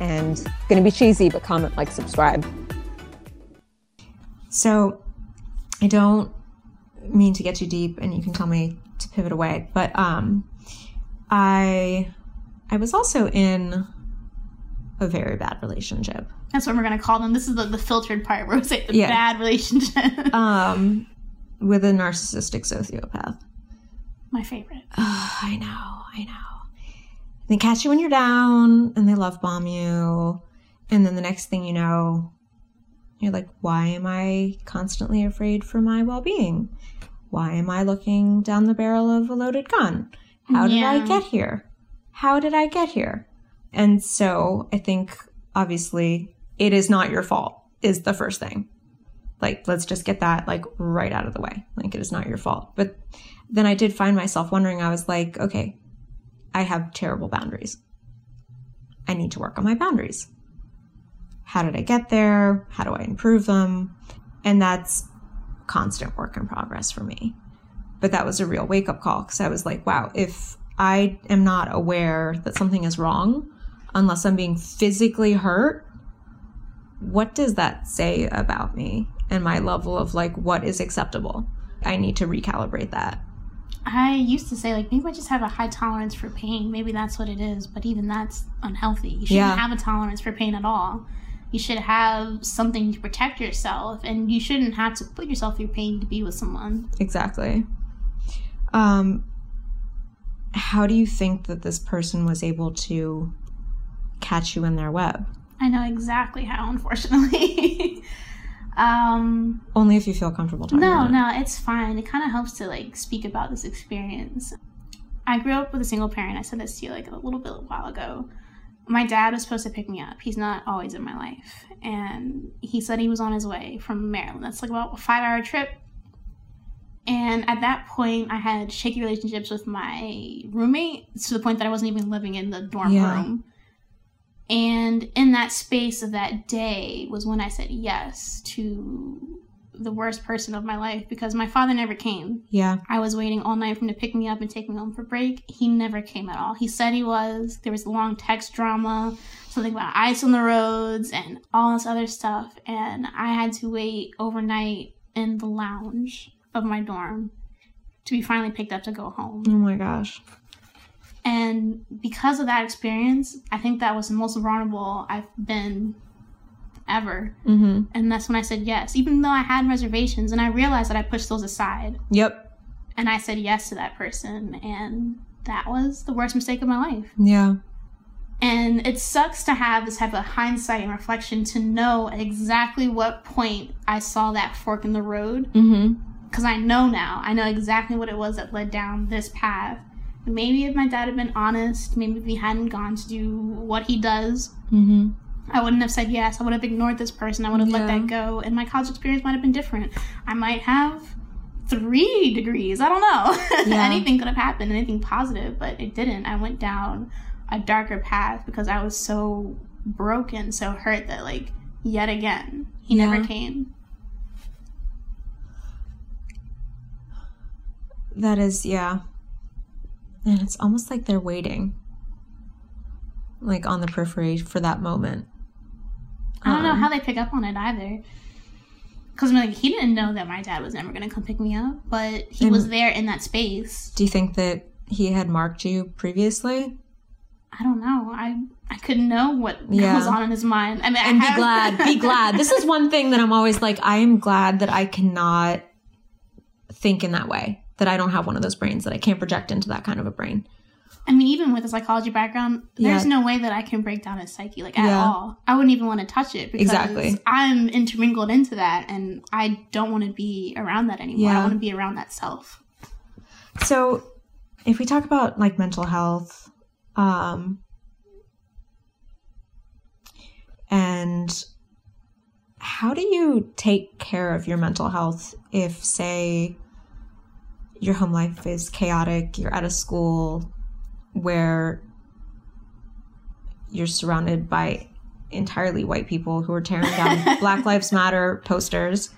and going to be cheesy, but comment, like, subscribe. So I don't mean to get too deep and you can tell me to pivot away, but um I I was also in a very bad relationship. That's what we're gonna call them. This is the, the filtered part where we say the Yeah. bad relationship. Um with a narcissistic sociopath. My favorite. Ugh, I know, I know. They catch you when you're down and they love bomb you. And then the next thing you know, you're like, why am I constantly afraid for my well being? Why am I looking down the barrel of a loaded gun? How did I get here? How did I get here? And so I think obviously it is not your fault, is the first thing. Like, let's just get that like right out of the way. Like, it is not your fault. But then I did find myself wondering, I was like, okay, I have terrible boundaries. I need to work on my boundaries. How did I get there? How do I improve them? And that's constant work in progress for me. But that was a real wake up call because I was like, wow, if I am not aware that something is wrong, unless I'm being physically hurt, what does that say about me and my level of like what is acceptable? I need to recalibrate that. I used to say like maybe I just have a high tolerance for pain. Maybe that's what it is. But even that's unhealthy. You shouldn't Yeah. have a tolerance for pain at all. You should have something to protect yourself, and you shouldn't have to put yourself through pain to be with someone. Exactly. Um, how do you think that this person was able to catch you in their web? I know exactly how, unfortunately. um, Only if you feel comfortable talking no, about it. no, it's fine. It kind of helps to like speak about this experience. I grew up with a single parent. I said this to you like a little bit a while ago. My dad was supposed to pick me up. He's not always in my life, and he said he was on his way from Maryland. That's like about a five-hour trip. And at that point, I had shaky relationships with my roommate to the point that I wasn't even living in the dorm Yeah. room. And in that space of that day was when I said yes to the worst person of my life because my father never came. Yeah. I was waiting all night for him to pick me up and take me home for break. He never came at all. He said he was. There was a long text drama, something about ice on the roads, and all this other stuff. And I had to wait overnight in the lounge of my dorm to be finally picked up to go home. Oh my gosh. And because of that experience, I think that was the most vulnerable I've been ever. Mm-hmm. And that's when I said yes, even though I had reservations. And I realized that I pushed those aside. Yep. And I said yes to that person. And that was the worst mistake of my life. Yeah. And it sucks to have this type of hindsight and reflection to know exactly what point I saw that fork in the road. Mm-hmm. Because I know now. I know exactly what it was that led down this path. Maybe if my dad had been honest, maybe if he hadn't gone to do what he does, Mm-hmm. I wouldn't have said yes. I would have ignored this person. I would have let that go. And my college experience might have been different. I might have three degrees. I don't know. Yeah. anything could have happened, anything positive, but it didn't. I went down a darker path because I was so broken, so hurt that, like, yet again, he Yeah. never came. That is, yeah. And it's almost like they're waiting, like on the periphery for that moment. I don't know Um, how they pick up on it either. Because I'm like he didn't know that my dad was never going to come pick me up, but he was there in that space. Do you think that he had marked you previously? I don't know. I I couldn't know what Yeah. was on in his mind. I mean, I and be have- glad be glad this is one thing that i'm always like i am glad that i cannot think in that way that i don't have one of those brains that i can't project into that kind of a brain I mean, even with a psychology background, there's Yeah. no way that I can break down his psyche like at Yeah. all. I wouldn't even want to touch it because Exactly. I'm intermingled into that, and I don't want to be around that anymore. Yeah. I want to be around that self. so if we talk about like mental health um And how do you take care of your mental health if, say, your home life is chaotic, you're at a school where you're surrounded by entirely white people who are tearing down Black Lives Matter posters,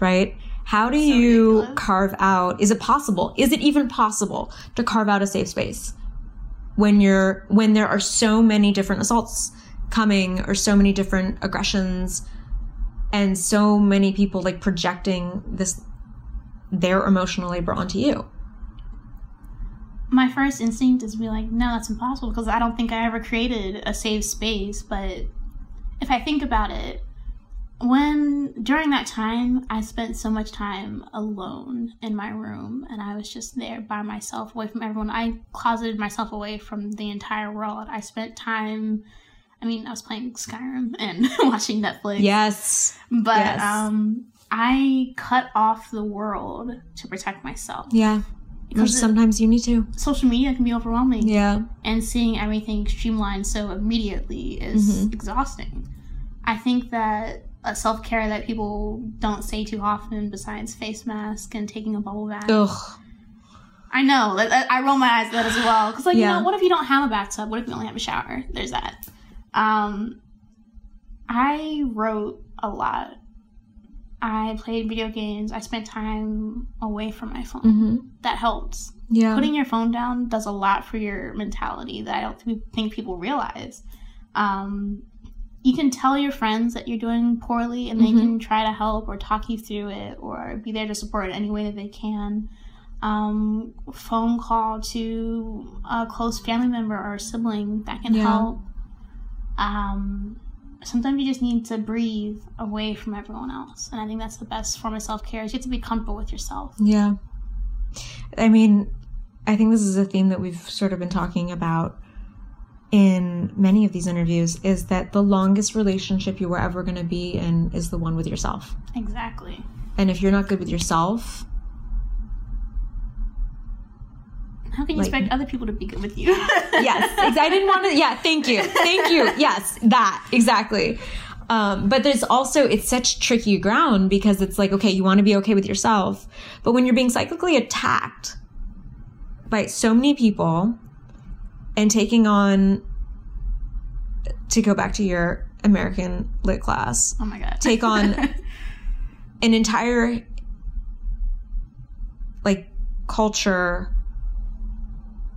right? How do So you ridiculous. carve out? Is it possible? Is it even possible to carve out a safe space when you're when there are so many different assaults coming or so many different aggressions and so many people like projecting this their emotional labor onto you? my first instinct is to be like, no, that's impossible because I don't think I ever created a safe space. But if I think about it, when during that time, I spent so much time alone in my room and I was just there by myself, away from everyone. I closeted myself away from the entire world. I spent time. I mean, I was playing Skyrim and watching Netflix. Yes. But Yes. um, I cut off the world to protect myself. Yeah. Because it- sometimes you need to. social media can be overwhelming Yeah. and seeing everything streamlined so immediately is Mhm. exhausting. I think that a self care that people don't say too often, besides face mask and taking a bubble bath. Ugh. I know. I I roll my eyes at that as well. Because, like, Yeah. you know, what if you don't have a bathtub? What if you only have a shower? There's that. Um, I wrote a lot. I played video games. I spent time away from my phone. Mm-hmm. That helps Yeah. putting your phone down does a lot for your mentality that I don't think people realize. Um, you can tell your friends that you're doing poorly and they Mhm. can try to help or talk you through it or be there to support in any way that they can. Um, phone call to a close family member or a sibling that can Yeah. help. Um, sometimes you just need to breathe away from everyone else. And I think that's the best form of self care is you have to be comfortable with yourself. Yeah. I mean, I think this is a theme that we've sort of been talking about in many of these interviews is that the longest relationship you were ever going to be in is the one with yourself. Exactly. And if you're not good with yourself, How can you Like- expect other people to be good with you? yes, I didn't want to. Yeah, thank you, thank you. Yes, that exactly. Um, but there's also it's such tricky ground because it's like okay, you want to be okay with yourself, but when you're being cyclically attacked by so many people and taking on to go back to your American lit class, Oh my god. take on an entire like culture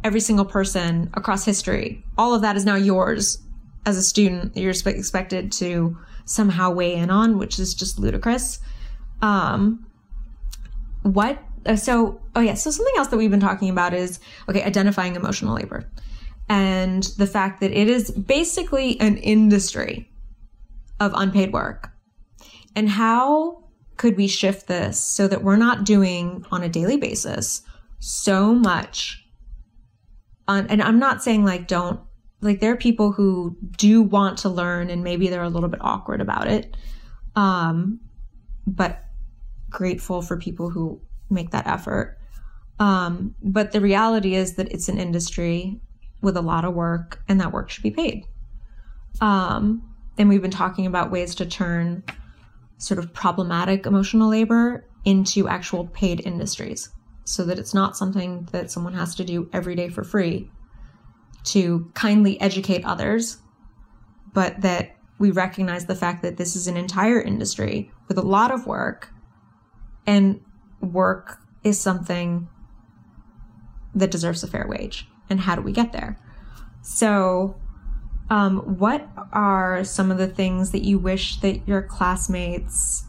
every single person across history all of that is now yours as a student you're expected to somehow weigh in on which is just ludicrous. Um what uh, so oh yeah so something else that we've been talking about is okay identifying emotional labor and the fact that it is basically an industry of unpaid work. And how could we shift this so that we're not doing on a daily basis so much and I'm not saying like don't like there are people who do want to learn and maybe they're a little bit awkward about it. Um but grateful for people who make that effort. Um but the reality is that it's an industry with a lot of work and that work should be paid. Um and we've been talking about ways to turn sort of problematic emotional labor into actual paid industries so that it's not something that someone has to do every day for free to kindly educate others, but that we recognize the fact that this is an entire industry with a lot of work, and work is something that deserves a fair wage. And how do we get there? So, um, what are some of the things that you wish that your classmates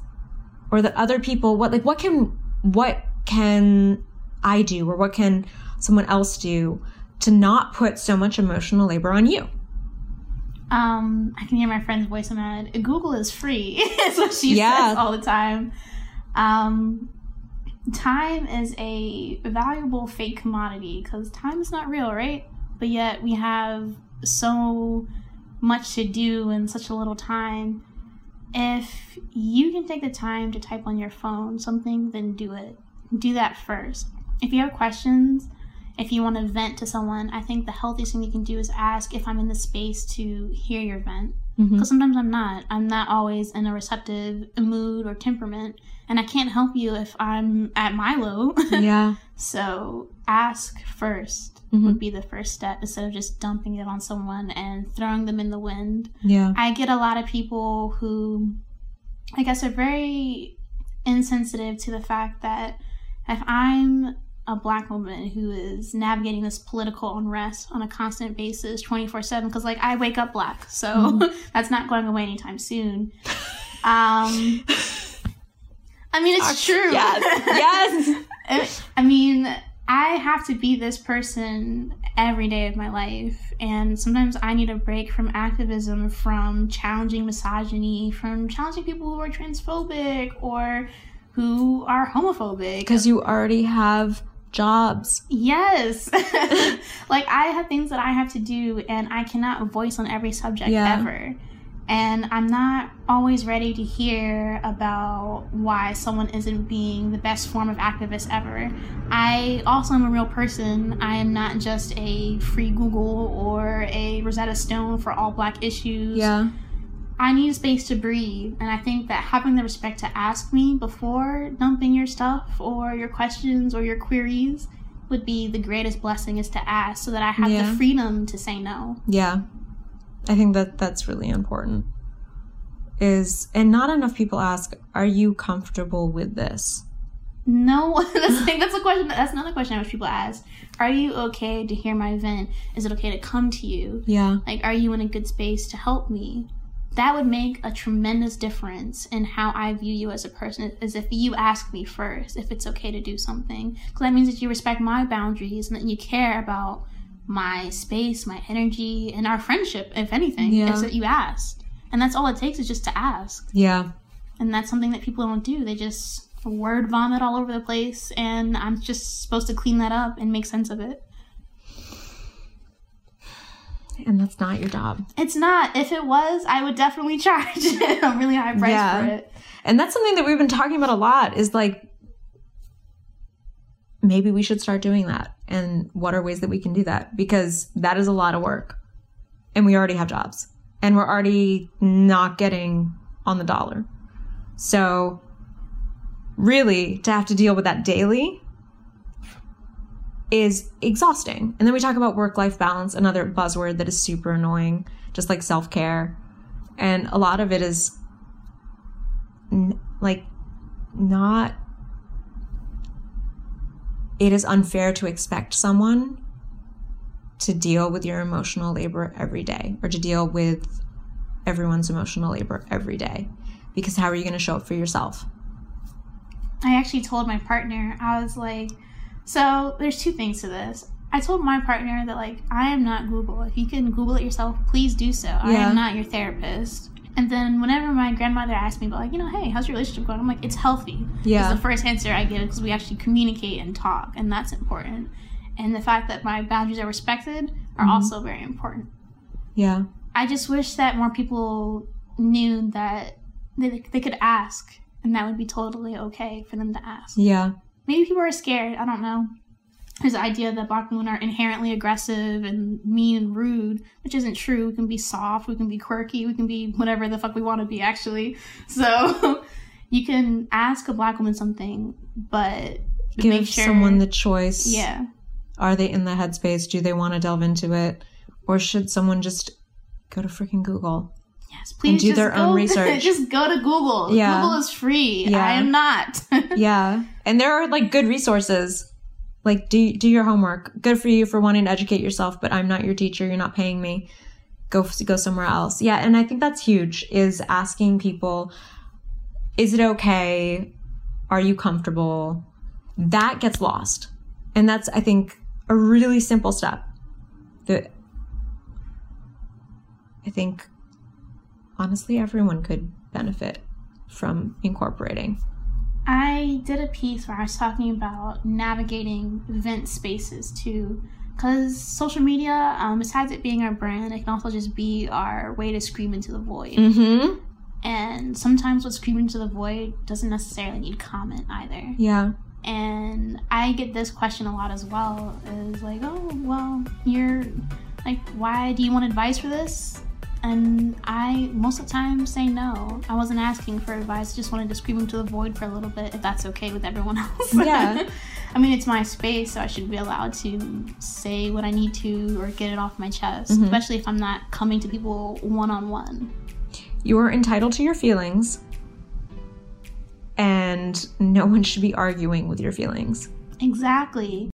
or that other people what like what can what can I do or what can someone else do to not put so much emotional labor on you? Um, I can hear my friend's voice in my head. Google is free. is what she Yeah. says all the time. Um, time is a valuable fake commodity because time is not real, right? But yet we have so much to do in such a little time. If you can take the time to type on your phone something, then do it. Do that first. If you have questions, if you want to vent to someone, I think the healthiest thing you can do is ask if I'm in the space to hear your vent. Because sometimes I'm not. I'm not always in a receptive mood or temperament. And I can't help you if I'm at my low. Yeah. so ask 1st Mhm. would be the first step instead of just dumping it on someone and throwing them in the wind. Yeah. I get a lot of people who, I guess, are very insensitive to the fact that if I'm a black woman who is navigating this political unrest on a constant basis 24 7 because like i wake up black so that's not going away anytime soon um i mean it's true Yes. Yes. I mean, I have to be this person every day of my life. And sometimes I need a break from activism, from challenging misogyny, from challenging people who are transphobic or who are homophobic. Because you already have jobs. Yes. like, I have things that I have to do, and I cannot voice on every subject Yeah. ever. And I'm not always ready to hear about why someone isn't being the best form of activist ever. I also am a real person. I am not just a free Google or a Rosetta Stone for all black issues. Yeah. I need space to breathe, and I think that having the respect to ask me before dumping your stuff or your questions or your queries would be the greatest blessing is to ask so that I have Yeah. the freedom to say no. Yeah. I think that that's really important. Is and not enough people ask, are you comfortable with this? No, that's like, that's a question. That's another question I wish people ask. Are you okay to hear my vent? Is it okay to come to you? Yeah. Like, are you in a good space to help me? That would make a tremendous difference in how I view you as a person. Is if you ask me first if it's okay to do something, because that means that you respect my boundaries and that you care about my space, my energy, and our friendship. If anything, Yeah. is that you asked, and that's all it takes is just to ask. Yeah. And that's something that people don't do. They just word vomit all over the place, and I'm just supposed to clean that up and make sense of it. And that's not your job. It's not. If it was, I would definitely charge a really high price Yeah. for it. And that's something that we've been talking about a lot is like maybe we should start doing that. And what are ways that we can do that? Because that is a lot of work. And we already have jobs. And we're already not getting on the dollar. So really to have to deal with that daily is exhausting. And then we talk about work life balance, another buzzword that is super annoying, just like self care. And a lot of it is n- like not it is unfair to expect someone to deal with your emotional labor every day or to deal with everyone's emotional labor every day because how are you going to show up for yourself I actually told my partner, I was like, so there's two things to this. I told my partner that, like, I am not Google. If you can Google it yourself, please do so. I am not your therapist. And then whenever my grandmother asked me about, like, you know, hey, how's your relationship going? I'm like, it's healthy. Yeah. Is the first answer I give because we actually communicate and talk, and that's important. And the fact that my boundaries are respected are mm-hmm. also very important. yeah I just wish that more people knew that they, they could ask, and that would be totally okay for them to ask. yeah Maybe people are scared. I don't know. There's the idea that black women are inherently aggressive and mean and rude, which isn't true. We can be soft, we can be quirky, we can be whatever the fuck we want to be, actually. So you can ask a black woman something, but give make sure someone the choice yeah. are they in the headspace do they want to delve into it or should someone just go to freaking google Yes, please do just their own research. just go to Google. Yeah. Google is free. Yeah. I am not. yeah and there are like good resources like do do your homework good for you for wanting to educate yourself but i'm not your teacher you're not paying me go go somewhere else yeah and i think that's huge is asking people is it okay are you comfortable that gets lost and that's i think a really simple step that i think honestly everyone could benefit from incorporating I did a piece where I was talking about navigating event spaces too. Because social media, um, besides it being our brand, it can also just be our way to scream into the void. mm-hmm And sometimes what screaming into the void doesn't necessarily need comment either. Yeah. And I get this question a lot as well is like, oh, well, you're like, why do you want advice for this? And I, most of the time, say no. I wasn't asking for advice, I just wanted to scream into the void for a little bit, if that's okay with everyone else. Yeah. I mean, it's my space, so I should be allowed to say what I need to or get it off my chest, Mhm. especially if I'm not coming to people one on one. You are entitled to your feelings, and no one should be arguing with your feelings. Exactly.